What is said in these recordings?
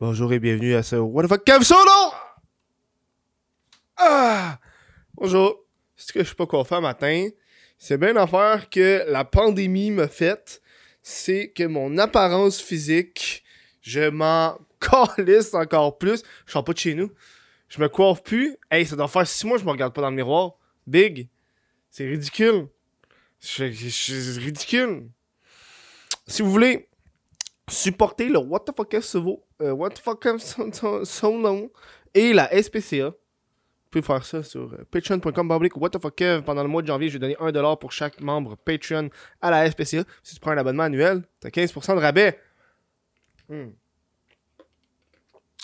Bonjour et bienvenue à ce What the fuck Kev Solo! Ah! Bonjour. Ce que je sais pas quoi faire matin, c'est bien l'affaire que la pandémie m'a faite, c'est que mon apparence physique, je m'en calisse encore plus. Je sors pas de chez nous. Je me coiffe plus. Hey, ça doit faire six mois que je me regarde pas dans le miroir. Big. C'est ridicule. C'est ridicule. Si vous voulez supporter le What the fuck is so, euh, What the fuck is so, so- long et la SPCA, vous pouvez faire ça sur euh, patreon.com What the fuck pendant le mois de janvier, je vais donner 1$ pour chaque membre Patreon à la SPCA. Si tu prends un abonnement annuel, t'as 15% de rabais. Hmm.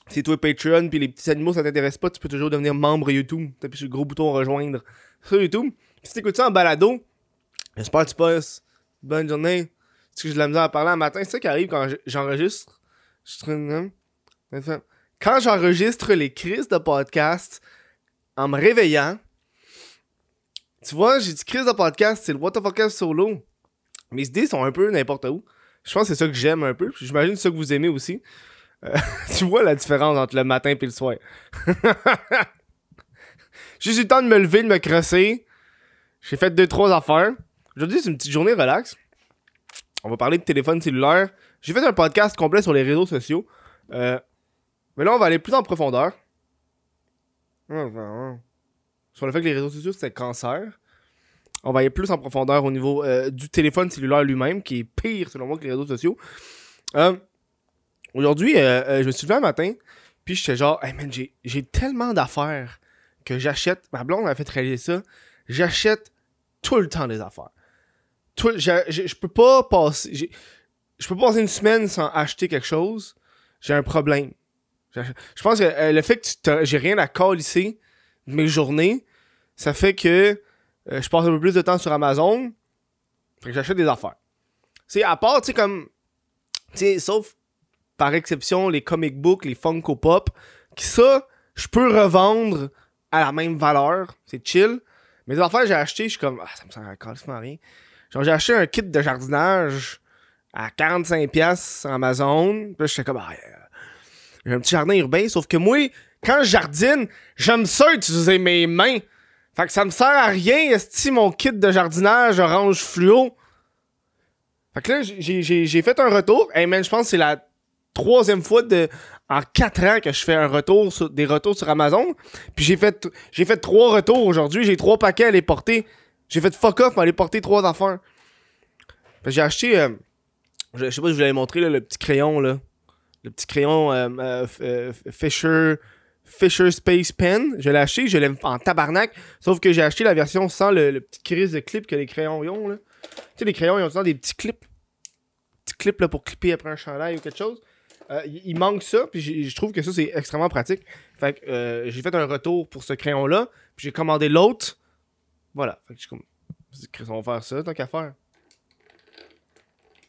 Si toi Patreon puis les petits animaux ça t'intéresse pas, tu peux toujours devenir membre YouTube. T'appuies sur le gros bouton rejoindre sur YouTube. Puis si t'écoutes ça en balado, j'espère que tu passes. Bonne journée. Que j'ai de la misère à parler un matin. C'est ça qui arrive quand je- j'enregistre. Quand j'enregistre les crises de podcast en me réveillant, tu vois, j'ai dit crise de podcast, c'est le What the fuck solo. Mes idées sont un peu n'importe où. Je pense que c'est ça que j'aime un peu. J'imagine ça que vous aimez aussi. Euh, tu vois la différence entre le matin et le soir. J'ai eu le temps de me lever, de me crosser. J'ai fait deux, trois affaires. Aujourd'hui, c'est une petite journée relax. On va parler de téléphone cellulaire. J'ai fait un podcast complet sur les réseaux sociaux. Euh, mais là, on va aller plus en profondeur. Sur le fait que les réseaux sociaux, c'est cancer. On va aller plus en profondeur au niveau euh, du téléphone cellulaire lui-même, qui est pire, selon moi, que les réseaux sociaux. Euh, Aujourd'hui, je me suis levé un matin, puis j'étais genre, hey man, j'ai- tellement d'affaires que j'achète. Ma blonde m'a fait réaliser ça. J'achète tout le temps des affaires. Tout- je peux pas passer. Je peux pas passer une semaine sans acheter quelque chose. J'ai un problème. Je pense que euh, le fait que j'ai rien à calisser de mes journées, ça fait que euh, je passe un peu plus de temps sur Amazon. Fait que j'achète des affaires. C'est à part, tu sais, comme. Tu sais, sauf par exception les comic books, les Funko Pop, qui ça, je peux revendre à la même valeur. C'est chill. Mais les affaires j'ai acheté, je suis comme, ah, ça me sert à rien. Genre, j'ai acheté un kit de jardinage à 45$ sur Amazon. Puis j'étais comme, ah, euh, j'ai un petit jardin urbain. Sauf que moi, quand je jardine, j'aime ça utiliser mes mains. Fait que ça me sert à rien, esti, mon kit de jardinage orange fluo. Fait que là, j'ai- fait un retour. Hey man, je pense que c'est la troisième fois de, en quatre ans que je fais un retour des retours sur Amazon. Puis j'ai fait, j'ai fait trois retours aujourd'hui. J'ai trois paquets à les porter. J'ai fait fuck off, mais aller porter trois affaires. J'ai acheté, euh, je, sais pas si je vous l'avais montré, là, le petit crayon, là. Le petit crayon euh, euh, euh, Fisher, Fisher Space Pen. Je l'ai acheté, je l'ai en tabarnak. Sauf que j'ai acheté la version sans le, petit crise de clip que les crayons ont, là. Tu sais, les crayons, ils ont des petits clips. Petits clips, là, pour clipper après un chandail ou quelque chose. Il manque ça, puis je trouve que ça, c'est extrêmement pratique. Fait que j'ai fait un retour pour ce crayon-là, puis j'ai commandé l'autre. Voilà. Fait que comme. je dis, Chris, on va faire ça, tant qu'à faire.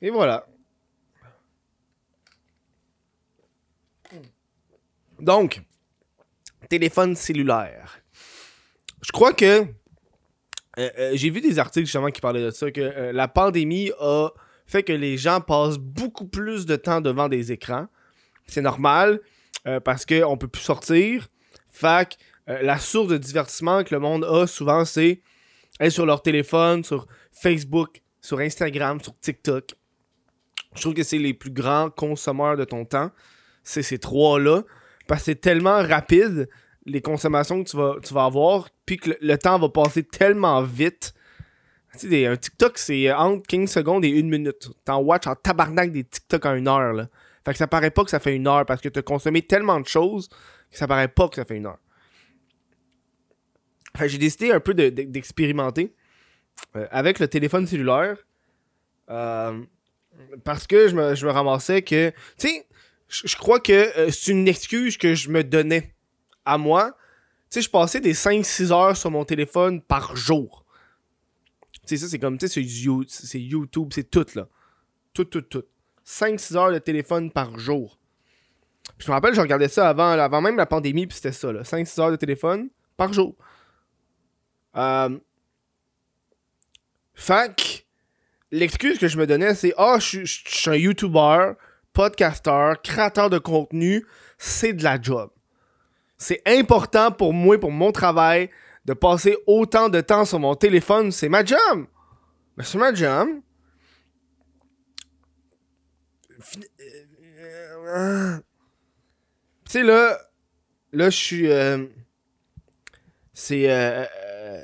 Et voilà. Donc, téléphone cellulaire. Je crois que. euh, euh, j'ai vu des articles justement qui parlaient de ça, que euh, la pandémie a fait que les gens passent beaucoup plus de temps devant des écrans. C'est normal, parce qu'on peut plus sortir. Euh, la source de divertissement que le monde a souvent, c'est être sur leur téléphone, sur Facebook, sur Instagram, sur TikTok. Je trouve que c'est les plus grands consommateurs de ton temps. C'est ces trois-là. Parce que c'est tellement rapide, les consommations que tu vas, tu vas avoir, puis que le, temps va passer tellement vite. Tu sais, un TikTok, c'est entre 15 secondes et une minute. T'en watch en tabarnak des TikTok en une heure, là. Fait que ça paraît pas que ça fait une heure, parce que t'as consommé tellement de choses que ça paraît pas que ça fait une heure. Fait j'ai décidé un peu de- de- d'expérimenter euh, avec le téléphone cellulaire. Euh, parce que je me, je me ramassais que. Tu sais, je crois que euh, c'est une excuse que je me donnais à moi. Tu sais, je passais des 5-6 heures sur mon téléphone par jour. Tu sais, ça, c'est comme. Tu sais, c'est You- c'est YouTube, c'est tout, là. Tout, tout, tout. 5-6 heures de téléphone par jour. Je me rappelle, je regardais ça avant, avant même la pandémie, puis c'était ça, là. 5-6 heures de téléphone par jour. Euh... Que l'excuse que je me donnais, c'est Ah, suis- je suis un YouTuber, podcasteur, créateur de contenu, c'est de la job. C'est important pour moi, pour mon travail, de passer autant de temps sur mon téléphone. C'est ma job. Mais c'est ma job. Tu sais, là, là, je suis. euh, c'est. euh, euh,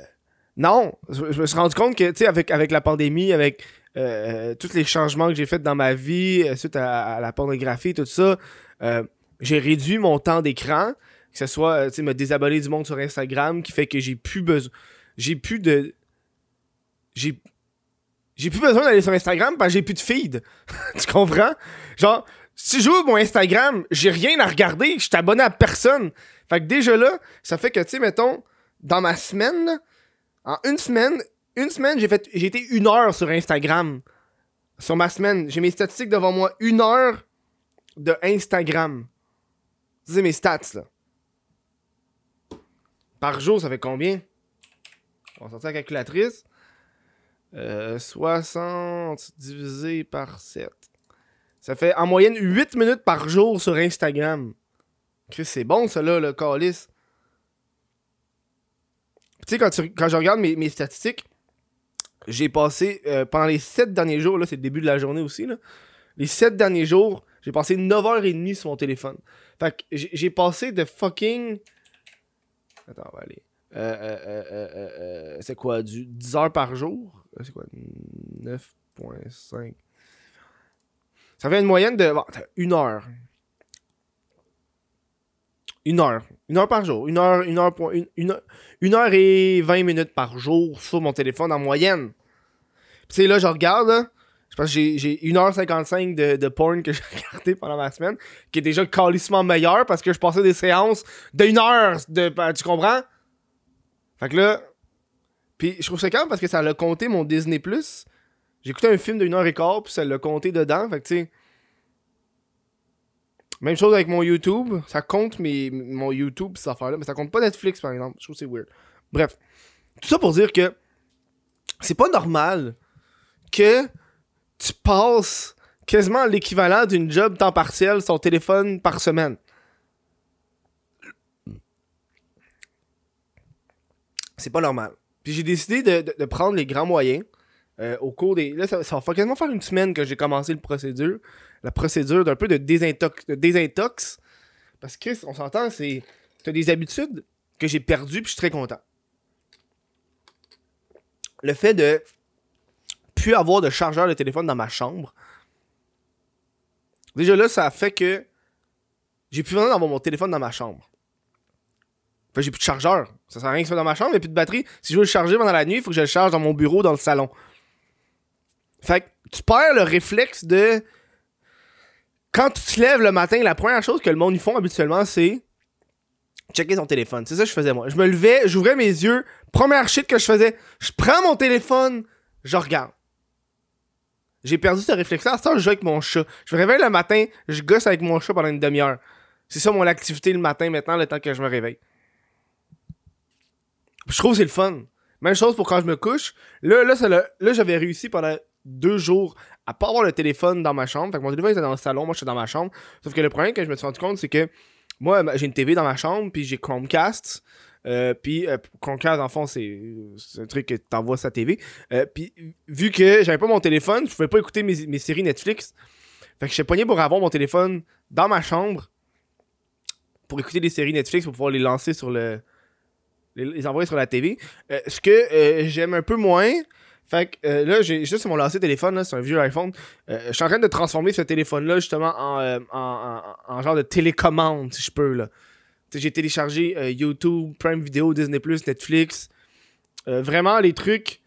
non, je, me suis rendu compte que, tu sais, avec la pandémie, avec euh, tous les changements que j'ai faits dans ma vie, euh, suite à, la pornographie, tout ça, euh, j'ai réduit mon temps d'écran. Que ce soit, euh, tu me désabonner du monde sur Instagram, qui fait que j'ai plus besoin. J'ai plus de. J'ai. J'ai plus besoin d'aller sur Instagram parce que j'ai plus de feed. tu comprends? Genre, si j'ouvre mon Instagram, j'ai rien à regarder, je suis abonné à personne. Fait que déjà là, ça fait que, tu sais, mettons, dans ma semaine, en une semaine, une semaine, j'ai fait j'ai été une heure sur Instagram. Sur ma semaine. J'ai mes statistiques devant moi. Une heure de Instagram. C'est mes stats, là. Par jour, ça fait combien? On va sortir la calculatrice. Euh, 60 divisé par 7. Ça fait en moyenne 8 minutes par jour sur Instagram. Chris, c'est bon, ça, là, le calice. Tu sais, quand, quand je regarde mes, mes statistiques, j'ai passé, euh, pendant les 7 derniers jours, là, c'est le début de la journée aussi, là, les 7 derniers jours, j'ai passé 9h30 sur mon téléphone. Fait que j'ai passé de fucking... Attends, on va aller. Euh, euh, c'est quoi, du 10 heures par jour? C'est quoi, 9.5? Ça fait une moyenne de... Bon, une heure. Une heure. Une heure par jour. Une heure, une heure, une, une heure, et 20 minutes par jour sur mon téléphone en moyenne. Puis là, je regarde, là, je pense que j'ai- j'ai 1h55 de, de porn que j'ai regardé pendant ma semaine, qui est déjà calissement meilleur parce que je passais des séances de une heure. De, ben, tu comprends? Fait que là, puis je trouve ça calme parce que ça l'a compté mon Disney+. J'ai écouté un film de 1 heure et quart, puis ça l'a compté dedans. Fait que tu sais... Même chose avec mon YouTube. Ça compte mes, mon YouTube, cette affaire-là. Mais ça compte pas Netflix, par exemple. Je trouve c'est weird. Bref. Tout ça pour dire que c'est pas normal que tu passes quasiment l'équivalent d'une job temps partiel sur téléphone par semaine. C'est pas normal. Puis j'ai décidé de- de prendre les grands moyens euh, au cours des. Là, ça, ça va quasiment faire une semaine que j'ai commencé le procédure. La procédure d'un peu de désintox, désintox. Parce que on s'entend, c'est. T'as des habitudes que j'ai perdues, puis je suis très content. Le fait de plus avoir de chargeur de téléphone dans ma chambre. Déjà là, ça fait que j'ai plus besoin d'avoir mon téléphone dans ma chambre. Fait j'ai plus de chargeur. Ça sert à rien que soit dans ma chambre, il n'y a plus de batterie. Si je veux le charger pendant la nuit, il faut que je le charge dans mon bureau, dans le salon. Fait que tu perds le réflexe de. Quand tu te lèves le matin, la première chose que le monde y font habituellement, c'est checker son téléphone. C'est ça que je faisais moi. Je me levais, j'ouvrais mes yeux. Première shit que je faisais, je prends mon téléphone, je regarde. J'ai perdu ce réflexe-là. Temps, je joue avec mon chat. Je me réveille le matin, je gosse avec mon chat pendant une demi-heure. C'est ça mon activité le matin maintenant, le temps que je me réveille. Je trouve que c'est le fun. Même chose pour quand je me couche. Là, là, ça l'a- là j'avais réussi pendant deux jours à pas avoir le téléphone dans ma chambre. Fait que mon téléphone était dans le salon, moi j'étais dans ma chambre. Sauf que le problème que je me suis rendu compte, c'est que moi, j'ai une TV dans ma chambre, puis j'ai Chromecast. Euh, puis euh, Chromecast, en fond, c'est un truc que t'envoies sa TV. Euh, puis vu que j'avais pas mon téléphone, je pouvais pas écouter mes, séries Netflix. Fait que j'étais pogné pour avoir mon téléphone dans ma chambre pour écouter des séries Netflix pour pouvoir les lancer sur le. les, envoyer sur la TV. Ce que j'aime un peu moins. Fait que euh, là, j'ai juste mon lancé téléphone, c'est un vieux iPhone. Euh, je suis en train de transformer ce téléphone-là justement en, euh, en, en- en genre de télécommande, si je peux. J'ai téléchargé YouTube, Prime Video, Disney, Netflix. Vraiment, les trucs.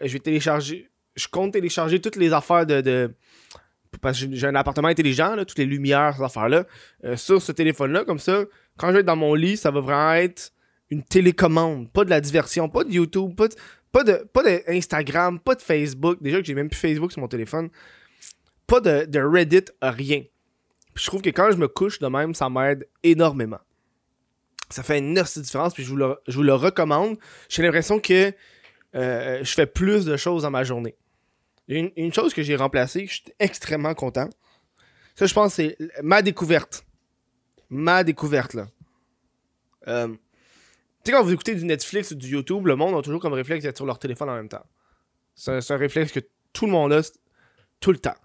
je vais télécharger. Je compte télécharger toutes les affaires de. parce que j'ai- un appartement intelligent, toutes les lumières, ces affaires-là, sur ce téléphone-là. Comme ça, quand je vais être dans mon lit, ça va vraiment être une télécommande. Pas de la diversion, pas de YouTube, pas de, pas de, pas de Instagram, pas de Facebook. Déjà que j'ai même plus Facebook sur mon téléphone. Pas de, de Reddit, rien. Puis je trouve que quand je me couche de même, ça m'aide énormément. Ça fait une énorme différence, puis je vous le, je vous le recommande. J'ai l'impression que euh, je fais plus de choses dans ma journée. Une, une chose que j'ai remplacée, je suis extrêmement content, Ça, je pense, c'est ma découverte. Ma découverte, là. Euh, sais, quand vous écoutez du Netflix ou du YouTube, le monde a toujours comme réflexe d'être sur leur téléphone en même temps. C'est un, réflexe que tout le monde a tout le temps.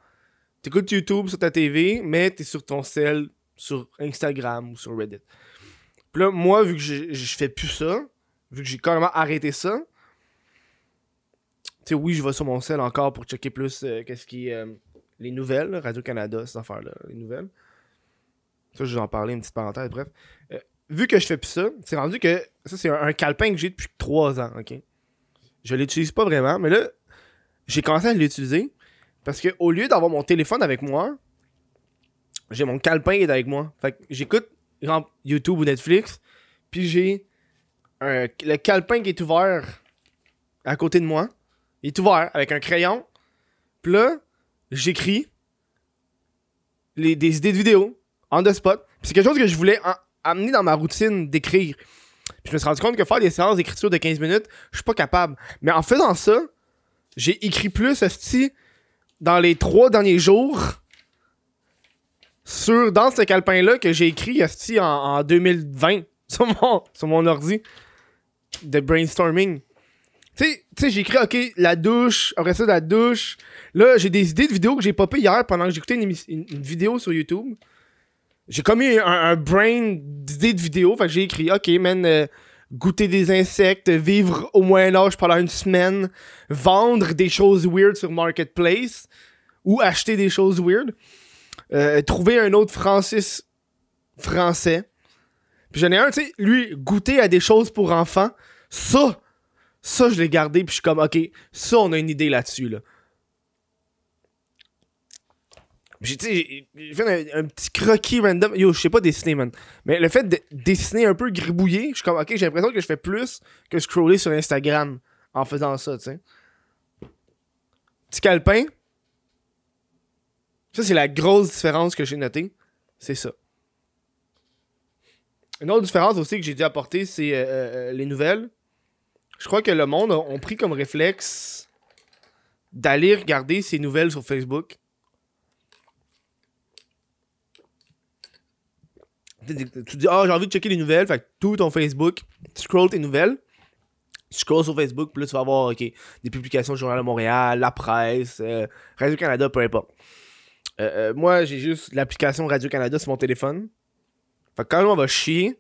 T'écoutes YouTube sur ta TV, mais t'es sur ton cell, sur Instagram ou sur Reddit. Puis là, moi, vu que je, fais plus ça, vu que j'ai carrément arrêté ça, tu sais, oui, je vais sur mon cell encore pour checker plus euh, qu'est-ce qui est euh, les nouvelles, Radio-Canada, ces affaires-là, les nouvelles. Ça, je vais en parler, une petite parenthèse, bref. Euh, vu que je fais plus ça, c'est rendu que ça, c'est un, calepin que j'ai depuis 3 ans, ok? Je l'utilise pas vraiment, mais là, j'ai commencé à l'utiliser parce que au lieu d'avoir mon téléphone avec moi, j'ai mon calepin qui est avec moi. Fait que j'écoute YouTube ou Netflix, puis j'ai le calepin qui est ouvert à côté de moi. Il est ouvert avec un crayon. Puis là, j'écris des idées de vidéo on the spot. C'est quelque chose que je voulais en- amener dans ma routine d'écrire. Puis je me suis rendu compte que faire des séances d'écriture de 15 minutes, je suis pas capable. Mais en faisant ça, j'ai écrit plus esti, dans les trois derniers jours sur dans ce calepin-là que j'ai écrit esti, en, en 2020 sur mon, sur mon ordi de brainstorming. Tu sais- j'ai écrit, OK, la douche, après ça, la douche. Là, j'ai des idées de vidéos que j'ai popé hier pendant que j'écoutais une- une vidéo sur YouTube. J'ai commis un, un brain d'idées de vidéos. Fait j'ai écrit, OK, man, euh, goûter des insectes, vivre au Moyen-Âge pendant une semaine, vendre des choses weird sur Marketplace ou acheter des choses weird. Euh, trouver un autre Francis français. Puis j'en ai un, tu sais, lui, goûter à des choses pour enfants. Ça, ça, je l'ai gardé, puis je suis comme, ok, ça, on a une idée là-dessus, là. J'ai, tu sais, j'ai- j'ai fait un, petit croquis random. Yo, je sais pas dessiner, man. Mais le fait de dessiner un peu gribouillé, je suis comme, ok, j'ai l'impression que je fais plus que scroller sur Instagram en faisant ça, tu sais. Petit calepin. Ça, c'est la grosse différence que j'ai notée. C'est ça. Une autre différence aussi que j'ai dû apporter, c'est euh, euh, les nouvelles. Je crois que le monde a, pris comme réflexe d'aller regarder ses nouvelles sur Facebook. Tu dis, ah, j'ai envie de checker les nouvelles, fait que tout ton Facebook, tu scrolls tes nouvelles, tu scrolls sur Facebook, puis là, tu vas avoir, des publications du Journal de Montréal, la presse, euh, Radio-Canada, peu importe. Euh, euh, moi, j'ai juste l'application Radio-Canada sur mon téléphone. Fait que quand on va chier,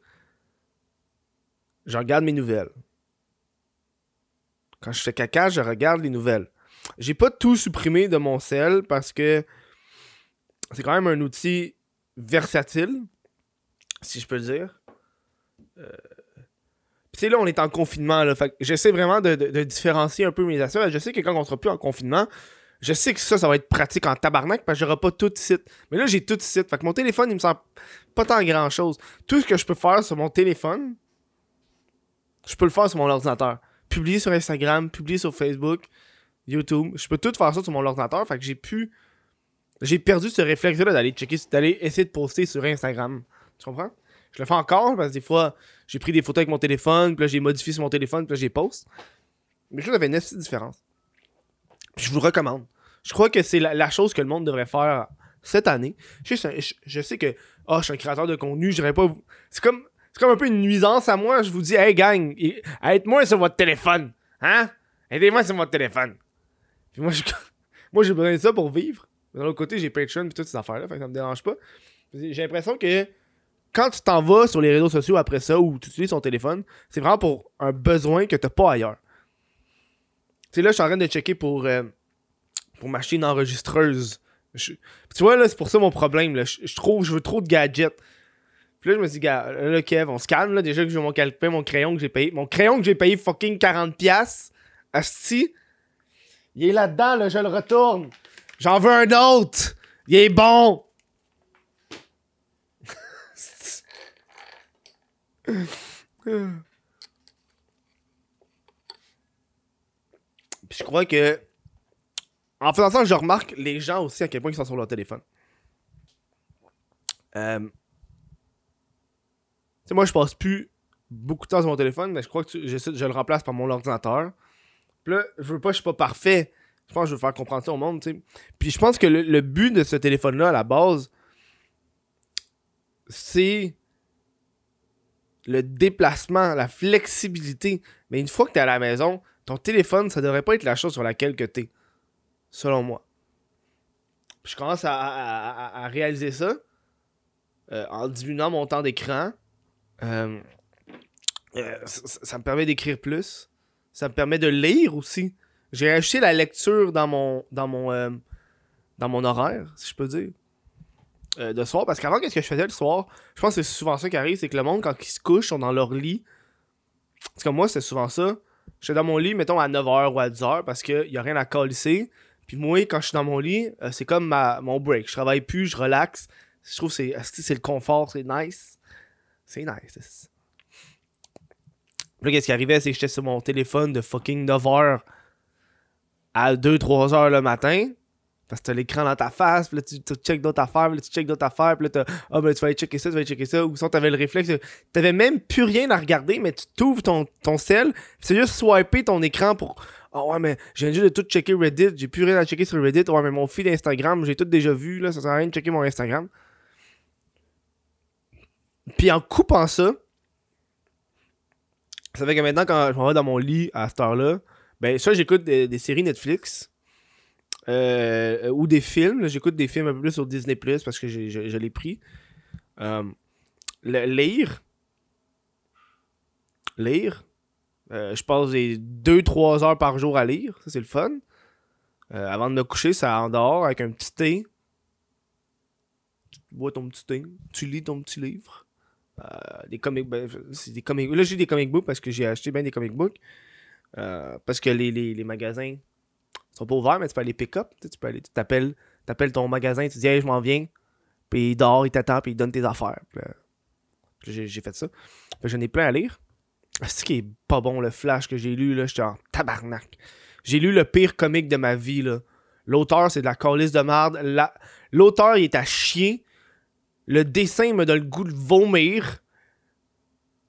je regarde mes nouvelles. Quand je fais caca, je regarde les nouvelles. J'ai pas tout supprimé de mon cell parce que c'est quand même un outil versatile, si je peux le dire. Euh... Puis là, on est en confinement, là. J'essaie vraiment de, différencier un peu mes affaires. Je sais que quand on sera plus en confinement, je sais que ça, ça va être pratique en tabarnak parce que j'aurai pas tout ici. Mais là, j'ai tout ici. Fait que mon téléphone, il me semble pas tant grand chose. Tout ce que je peux faire sur mon téléphone, je peux le faire sur mon ordinateur. Publier sur Instagram, publier sur Facebook, YouTube. Je peux tout faire ça sur mon ordinateur. Fait que j'ai pu. J'ai perdu ce réflexe-là d'aller checker, d'aller essayer de poster sur Instagram. Tu comprends? Je le fais encore parce que des fois, j'ai pris des photos avec mon téléphone, puis là, j'ai modifié sur mon téléphone, puis là, j'ai poste. Mais je avait une petite différence. Puis je vous recommande. Je crois que c'est la, chose que le monde devrait faire cette année. Je sais, je, sais que oh, je suis un créateur de contenu, je pas. C'est comme, comme un peu une nuisance à moi. Je vous dis, hey gang, aide-moi sur votre téléphone. Hein? Aidez-moi sur votre téléphone. Puis moi, je- moi j'ai besoin de ça pour vivre. Mais D'un autre côté, j'ai Patreon et toutes ces affaires-là, ça me dérange pas. J'ai l'impression que quand tu t'en vas sur les réseaux sociaux après ça ou tu utilises ton téléphone, c'est vraiment pour un besoin que t'as pas ailleurs. Tu sais, là, je suis en train de checker pour, euh, pour m'acheter une enregistreuse. Tu vois, là, c'est pour ça mon problème. Je trouve, je veux trop de gadgets. Puis là, je me dis, gars, là, Kev, on se calme, là. Déjà que j'ai mon calepin, mon crayon que j'ai payé. Mon crayon que j'ai payé fucking 40$. Asti. Il est là-dedans, là, je le retourne. J'en veux un autre. Il est bon. Puis je crois que. En faisant ça, je remarque les gens aussi à quel point ils sont sur leur téléphone. Euh... Tu sais, moi, je passe plus beaucoup de temps sur mon téléphone, mais je crois que je le remplace par mon ordinateur. Puis là, je veux pas, je suis pas parfait. Je pense que je veux faire comprendre ça au monde, tu sais. Puis je pense que le, le but de ce téléphone-là, à la base, c'est le déplacement, la flexibilité. Mais une fois que tu es à la maison, ton téléphone, ça devrait pas être la chose sur laquelle que tu es. Selon moi. je commence à, réaliser ça euh, en diminuant mon temps d'écran. Euh, euh, ça, me permet d'écrire plus. Ça me permet de lire aussi. J'ai acheté la lecture dans mon dans mon dans mon horaire, si je peux dire. De soir. Parce qu'avant, qu'est-ce que je faisais le soir? Je pense que c'est souvent ça qui arrive c'est que le monde, quand ils se couchent, sont dans leur lit. Parce que moi, c'est souvent ça. Je suis dans mon lit, mettons, à 9h ou à 10h parce qu'il n'y a rien à colisser. Puis moi, quand je suis dans mon lit, c'est comme ma, mon break. Je travaille plus, je relaxe. Je trouve que c'est, le confort, c'est nice? C'est nice. Là, qu'est-ce qui arrivait, c'est que j'étais sur mon téléphone de fucking 9h à 2-3h le matin. Parce que t'as l'écran dans ta face, puis là, tu, check d'autres affaires, puis là, tu check d'autres affaires, puis là, t'as, ah, ben, tu vas aller checker ça, tu vas aller checker ça, ou sinon, t'avais le réflexe, t'avais même plus rien à regarder, mais tu t'ouvres ton, ton sel, c'est juste swiper ton écran pour, ah ouais, mais j'ai juste de tout checker Reddit, j'ai plus rien à checker sur Reddit, ouais, mais mon fil Instagram, j'ai tout déjà vu, là, ça sert à rien de checker mon Instagram. Puis en coupant ça, ça fait que maintenant, quand je m'en vais dans mon lit à cette heure-là, ben, soit j'écoute des, séries Netflix, euh, ou des films. J'écoute des films un peu plus sur Disney Plus parce que je, l'ai pris. Euh, lire. Lire. Euh, je passe 2-3 heures par jour à lire. Ça, c'est le fun. avant de me coucher, ça endort avec un petit thé. Tu bois ton petit thé. Tu lis ton petit livre. des comics ben, des comic là j'ai des comic books parce que j'ai acheté bien des comic books parce que les, les, magasins sont pas ouverts, mais tu peux aller pick-up. Tu peux aller, tu t'appelles, t'appelles ton magasin, tu dis, hey, je m'en viens. Puis il dort, il t'attend, puis il donne tes affaires. j'ai, fait ça. j'en ai plein à lire. C'est qui est pas bon, le flash que j'ai lu, là, j'étais en tabarnak. J'ai lu le pire comique de ma vie, là. L'auteur, c'est de la calice de merde. L'auteur, il est à chier. Le dessin me donne le goût de vomir.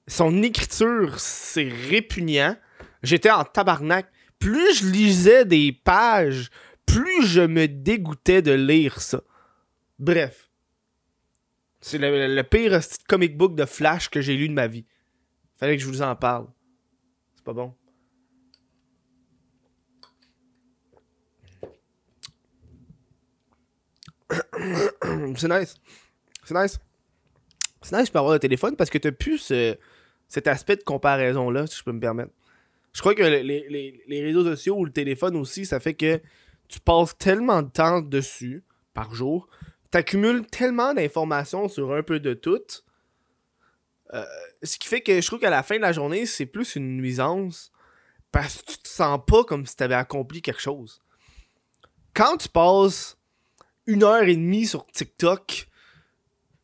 Son écriture, c'est répugnant. J'étais en tabarnak plus je lisais des pages, plus je me dégoûtais de lire ça. Bref. C'est le, pire comic book de Flash que j'ai lu de ma vie. Fallait que je vous en parle. C'est pas bon. C'est nice. C'est nice. C'est nice de avoir le téléphone parce que t'as plus cet aspect de comparaison-là, si je peux me permettre. Je crois que les, réseaux sociaux ou le téléphone aussi, ça fait que tu passes tellement de temps dessus par jour, tu accumules tellement d'informations sur un peu de tout. Euh, ce qui fait que je trouve qu'à la fin de la journée, c'est plus une nuisance parce que tu te sens pas comme si tu avais accompli quelque chose. Quand tu passes une heure et demie sur TikTok,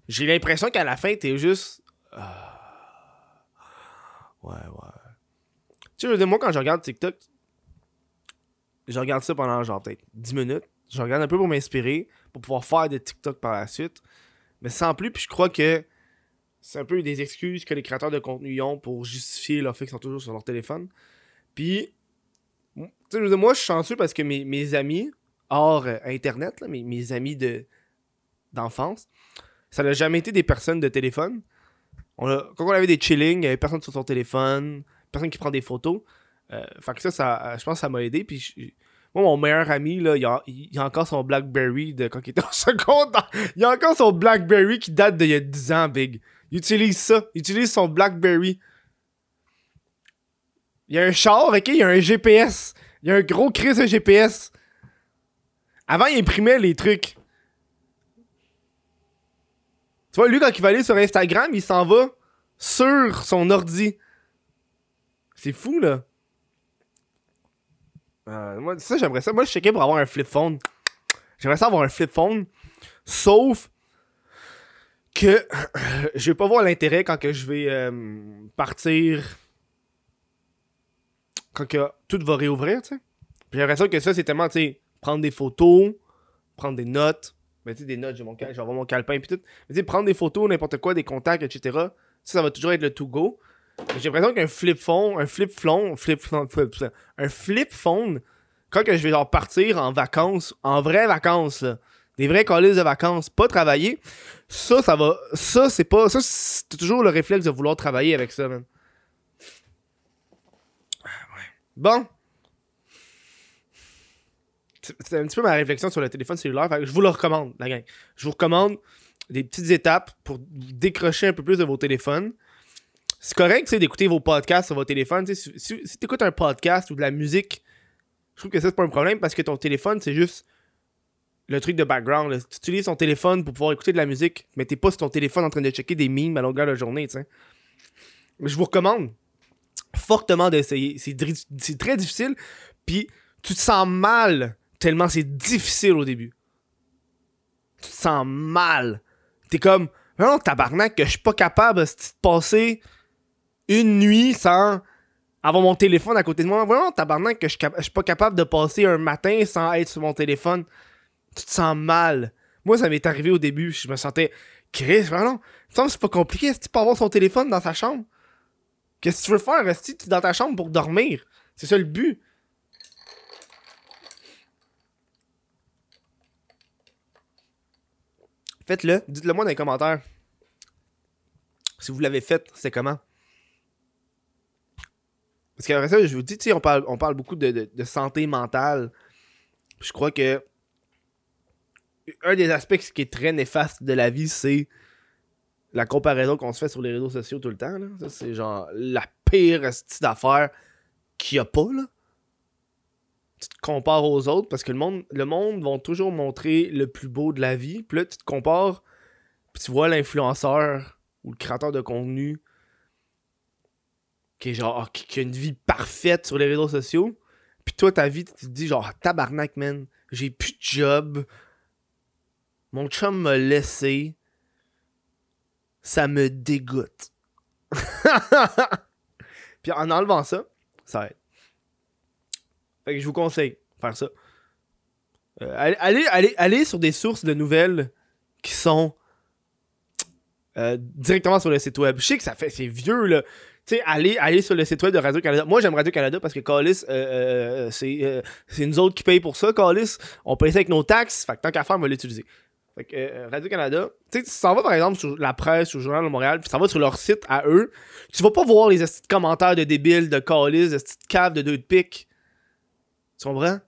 j'ai l'impression qu'à la fin, t'es juste. Ah, ouais, ouais. Tu sais, moi, quand je regarde TikTok, je regarde ça pendant genre peut-être 10 minutes. Je regarde un peu pour m'inspirer, pour pouvoir faire des TikTok par la suite. Mais sans plus, puis je crois que c'est un peu des excuses que les créateurs de contenu ont pour justifier leur fait qu'ils sont toujours sur leur téléphone. Puis, tu sais, moi, je suis chanceux parce que mes, amis, hors euh, Internet, mes, mes, amis de d'enfance, ça n'a jamais été des personnes de téléphone. On quand on avait des chillings, il n'y avait personne sur son téléphone personne qui prend des photos. Euh, fait que ça, je pense que ça m'a aidé. Puis moi, mon meilleur ami, là, il a, encore son Blackberry de quand il était en secondaire. Il a encore son Blackberry qui date d'il y a 10 ans, Big. Il utilise ça. Il utilise son Blackberry. Il y a un char, ok? Il y a un GPS. Il y a un gros crise de GPS. Avant, il imprimait les trucs. Tu vois, lui, quand il va aller sur Instagram, il s'en va sur son ordi. C'est fou, là. Euh, moi, ça, j'aimerais ça. Moi, je checkais pour avoir un flip phone. J'aimerais ça avoir un flip phone. Sauf que je vais pas voir l'intérêt quand je vais euh, partir. Quand que tout va réouvrir, tu sais. J'ai l'impression que ça, c'est tellement, tu sais, prendre des photos, prendre des notes. Mais tu sais, des notes, j'ai mon, mon calepin puis tout. Mais tu sais, prendre des photos, n'importe quoi, des contacts, etc. Ça, ça va toujours être le to go. J'ai l'impression qu'un flip phone, un flip phone, flip, flip, un flip phone, quand que je vais genre partir en vacances, en vraies vacances, Des vrais calices de vacances, pas travailler. Ça, ça va. Ça, c'est pas. Ça, c'est toujours le réflexe de vouloir travailler avec ça, man. Bon. C'est un petit peu ma réflexion sur le téléphone cellulaire. je vous le recommande, la. Je vous recommande des petites étapes pour décrocher un peu plus de vos téléphones. C'est correct d'écouter vos podcasts sur votre téléphone. si, si, tu écoutes un podcast ou de la musique, je trouve que ça, c'est pas un problème parce que ton téléphone, c'est juste le truc de background. Tu utilises ton téléphone pour pouvoir écouter de la musique, mais t'es pas sur ton téléphone en train de checker des memes à longueur de journée. Mais je vous recommande fortement d'essayer. C'est très difficile. Puis tu te sens mal tellement c'est difficile au début. Tu te sens mal. T'es comme, non, tabarnak, que je suis pas capable de passer une nuit sans avoir mon téléphone à côté de moi. Vraiment, tabarnak, que je suis pas capable de passer un matin sans être sur mon téléphone. Tu te sens mal. Moi, ça m'est arrivé au début. Je me sentais, Chris, vraiment, c'est pas compliqué. Si tu peux avoir son téléphone dans sa chambre? Qu'est-ce que tu veux faire? Rester dans ta chambre pour dormir? C'est ça le but. Faites-le. Dites-le moi dans les commentaires. Si vous l'avez fait, c'est comment? Parce qu'après ça, je vous dis, on parle, on parle beaucoup de, santé mentale. Je crois que un des aspects qui est très néfaste de la vie, c'est la comparaison qu'on se fait sur les réseaux sociaux tout le temps. Ça, c'est genre la pire style d'affaires qu'il n'y a pas. Là. Tu te compares aux autres parce que le monde, le monde va toujours montrer le plus beau de la vie. Puis là, tu te compares, puis tu vois l'influenceur ou le créateur de contenu qui est ah, a une vie parfaite sur les réseaux sociaux. Puis toi, ta vie, tu te dis genre tabarnak, man, j'ai plus de job. Mon chum m'a laissé ça me dégoûte. Puis en enlevant ça, ça aide. Fait que je vous conseille de faire ça. Euh, allez, allez, allez, sur des sources de nouvelles qui sont euh, directement sur le site web. Je sais que ça fait, c'est vieux là. Sais, allez, allez sur le site web de Radio-Canada. Moi, j'aime Radio-Canada parce que Callis, euh, c'est, c'est nous autres qui payent pour ça, Callis. On paye ça avec nos taxes. Fait que tant qu'à faire, on va l'utiliser. Fait euh, Radio-Canada, tu sais, s'en vas par exemple sur la presse ou le Journal de Montréal, puis s'en vas sur leur site à eux, tu vas pas voir les commentaires de débiles, de calices, de petites caves de deux de pique. Tu comprends?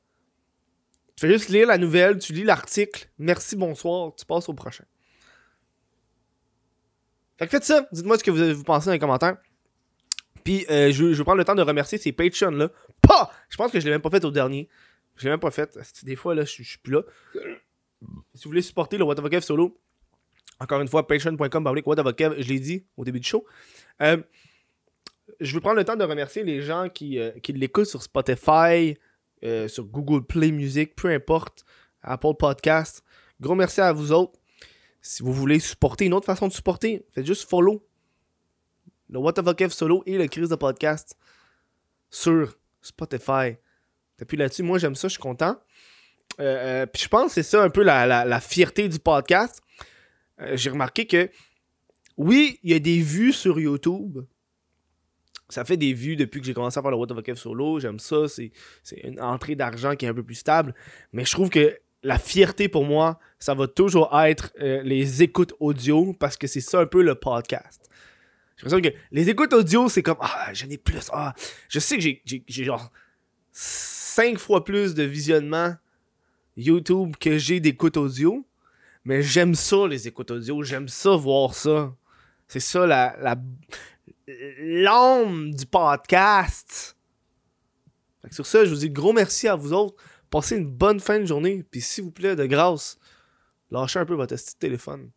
Tu fais juste lire la nouvelle, tu lis l'article, merci, bonsoir, tu passes au prochain. Fait que faites ça, dites-moi ce que vous pensez dans les commentaires. Puis euh, je, je vais prendre le temps de remercier ces Patreons là. Pas! Je pense que je l'ai même pas fait au dernier. Je l'ai même pas fait. Des fois là, je suis plus là. Si vous voulez supporter le What the solo, encore une fois, patreon.com, je l'ai dit au début du show. Euh, je vais prendre le temps de remercier les gens qui, euh, qui l'écoutent sur Spotify, sur Google Play Music, peu importe, Apple Podcast. Gros merci à vous autres. Si vous voulez supporter une autre façon de supporter, faites juste follow le What the Kev solo et le Chris de podcast sur Spotify. T'appuies là-dessus. Moi, j'aime ça, je suis content. Euh, euh, puis je pense que c'est ça un peu la, fierté du podcast. Euh, j'ai remarqué que oui, il y a des vues sur YouTube. Ça fait des vues depuis que j'ai commencé à faire le What of a solo. J'aime ça. C'est, une entrée d'argent qui est un peu plus stable. Mais je trouve que la fierté pour moi, ça va toujours être les écoutes audio parce que c'est ça un peu le podcast. J'ai l'impression que les écoutes audio, c'est comme Ah, j'en ai plus. Ah, je sais que j'ai, genre 5 fois plus de visionnement YouTube que j'ai d'écoute audio. Mais j'aime ça, les écoutes audio. J'aime ça, voir ça. C'est ça, la, la l'âme du podcast. sur ça, je vous dis gros merci à vous autres. Passez une bonne fin de journée. Puis s'il vous plaît, de grâce, lâchez un peu votre téléphone.